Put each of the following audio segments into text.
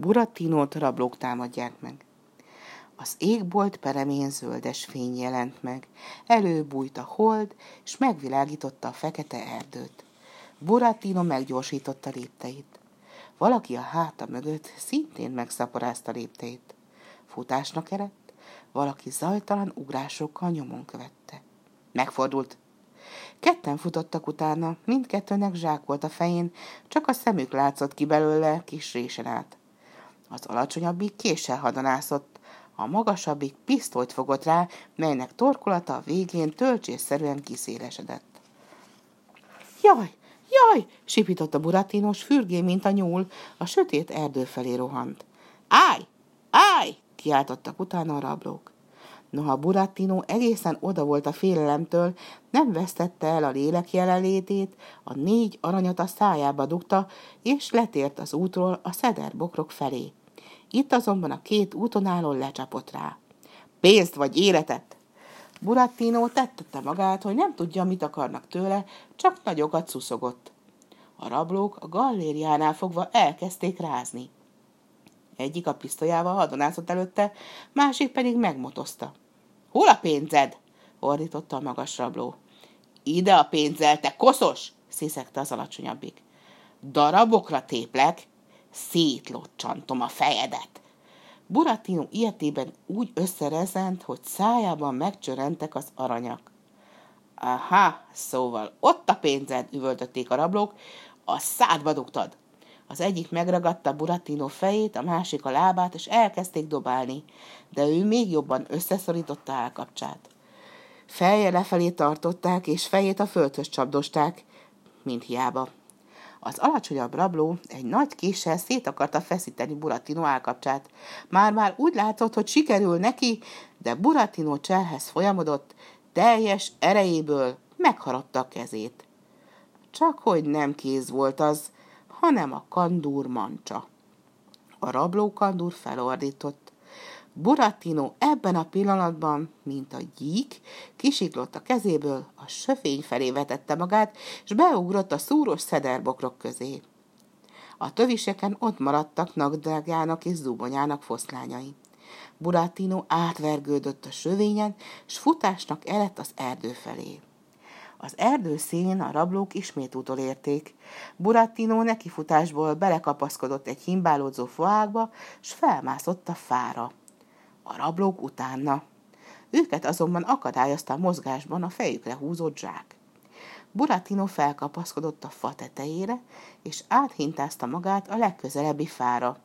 Buratinót rablók támadják meg. Az égbolt peremén zöldes fény jelent meg, előbújt a hold, és megvilágította a fekete erdőt. Buratino meggyorsította lépteit. Valaki a háta mögött szintén megszaporázta lépteit. Futásnak eredt, valaki zajtalan ugrásokkal nyomon követte. Megfordult. Ketten futottak utána, mindkettőnek zsák volt a fején, csak a szemük látszott ki belőle kis résen át. Az alacsonyabbik késsel hadonászott, a magasabbik pisztolyt fogott rá, melynek torkolata a végén tölcsésszerűen kiszélesedett. Jaj, jaj, sipította Buratinos, fürgé, mint a nyúl, a sötét erdő felé rohant. Állj, állj, kiáltottak utána a rablók. Noha Buratino egészen oda volt a félelemtől, nem vesztette el a lélek jelenlétét, a négy aranyat a szájába dugta, és letért az útról a szederbokrok felé. Itt azonban a két úton álló lecsapott rá. Pénzt vagy életet! Burattino tettette magát, hogy nem tudja, mit akarnak tőle, csak nagyokat szuszogott. A rablók a gallériánál fogva elkezdték rázni. Egyik a pisztolyával hadonászott előtte, másik pedig megmotozta. Hol a pénzed? ordította a magas rabló. Ide a pénzzel, te koszos! sziszegte az alacsonyabbik. Darabokra téplek, szétlocsantom a fejedet. Buratino ilyetében úgy összerezent, hogy szájában megcsörentek az aranyak. Aha, szóval ott a pénzed, üvöltötték a rablók, a szádba dugtad. Az egyik megragadta Buratino fejét, a másik a lábát, és elkezdték dobálni, de ő még jobban összeszorította állkapcsát. Feje lefelé tartották, és fejét a földhöz csapdosták, mint hiába. Az alacsonyabb rabló egy nagy késsel szét akarta feszíteni Buratino állkapcsát. Már-már úgy látszott, hogy sikerül neki, de Buratino cselhez folyamodott, teljes erejéből megharadta a kezét. Csak hogy nem kéz volt az, hanem a kandúr mancsa. A rabló kandúr felordított. Buratino ebben a pillanatban, mint a gyík, kisiklott a kezéből, a söfény felé vetette magát, és beugrott a szúros szederbokrok közé. A töviseken ott maradtak nagdrágának és zubonyának foszlányai. Buratino átvergődött a sövényen, s futásnak elett az erdő felé. Az erdő színén a rablók ismét utolérték. Burattino nekifutásból belekapaszkodott egy himbálódzó foákba, s felmászott a fára. A rablók utána. Őket azonban akadályozta a mozgásban a fejükre húzott zsák. Burattino felkapaszkodott a fa tetejére, és áthintázta magát a legközelebbi fára.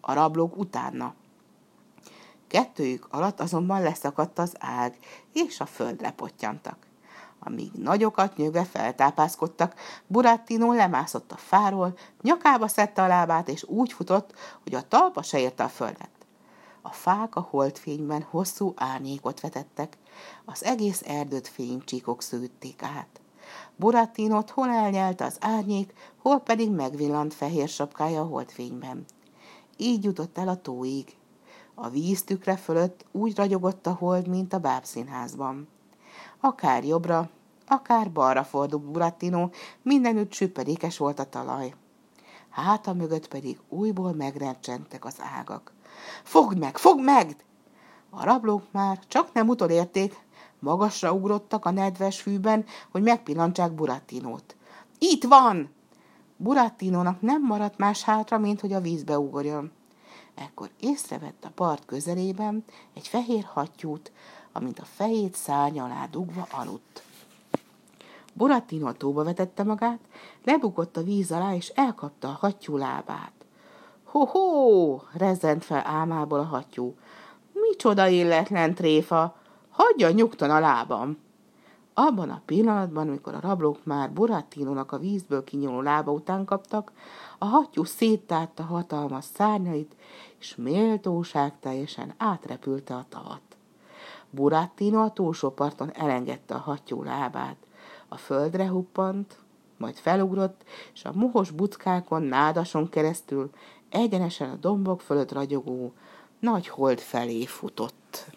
A rablók utána. Kettőjük alatt azonban leszakadt az ág, és a földre pottyantak. Amíg nagyokat nyögve feltápászkodtak, Burattino lemászott a fáról, nyakába szedte a lábát, és úgy futott, hogy a talpa se érte a földet. A fák a holdfényben hosszú árnyékot vetettek, az egész erdőt fénycsíkok szűtték át. Burattinot hol elnyelte az árnyék, hol pedig megvillant fehér sapkája a holdfényben. Így jutott el a tóig. A víztükre fölött úgy ragyogott a hold, mint a bábszínházban. Akár jobbra, akár balra fordult Burattino, mindenütt süperékes volt a talaj. Háta mögött pedig újból megrencsentek az ágak. Fogd meg, fogd meg! A rablók már csak nem utolérték, magasra ugrottak a nedves fűben, hogy megpillantsák Burattinót. Itt van! Burattinónak nem maradt más hátra, mint hogy a vízbe ugorjon. Ekkor észrevett a part közelében egy fehér hattyút, amint a fejét szárny alá dugva aludt. Buratino tóba vetette magát, lebukott a víz alá, és elkapta a hattyú lábát. Ho-ho! rezzent fel álmából a hattyú. Micsoda illetlen tréfa! Hagyja nyugton a lábam! Abban a pillanatban, amikor a rablók már Burattinónak a vízből kinyúló lába után kaptak, a hattyú széttárta hatalmas szárnyait, és méltóság teljesen átrepülte a tavat. Burattino a túlsó parton elengedte a hattyú lábát. A földre huppant, majd felugrott, és a muhos buckákon, nádason keresztül egyenesen a dombok fölött ragyogó nagy hold felé futott.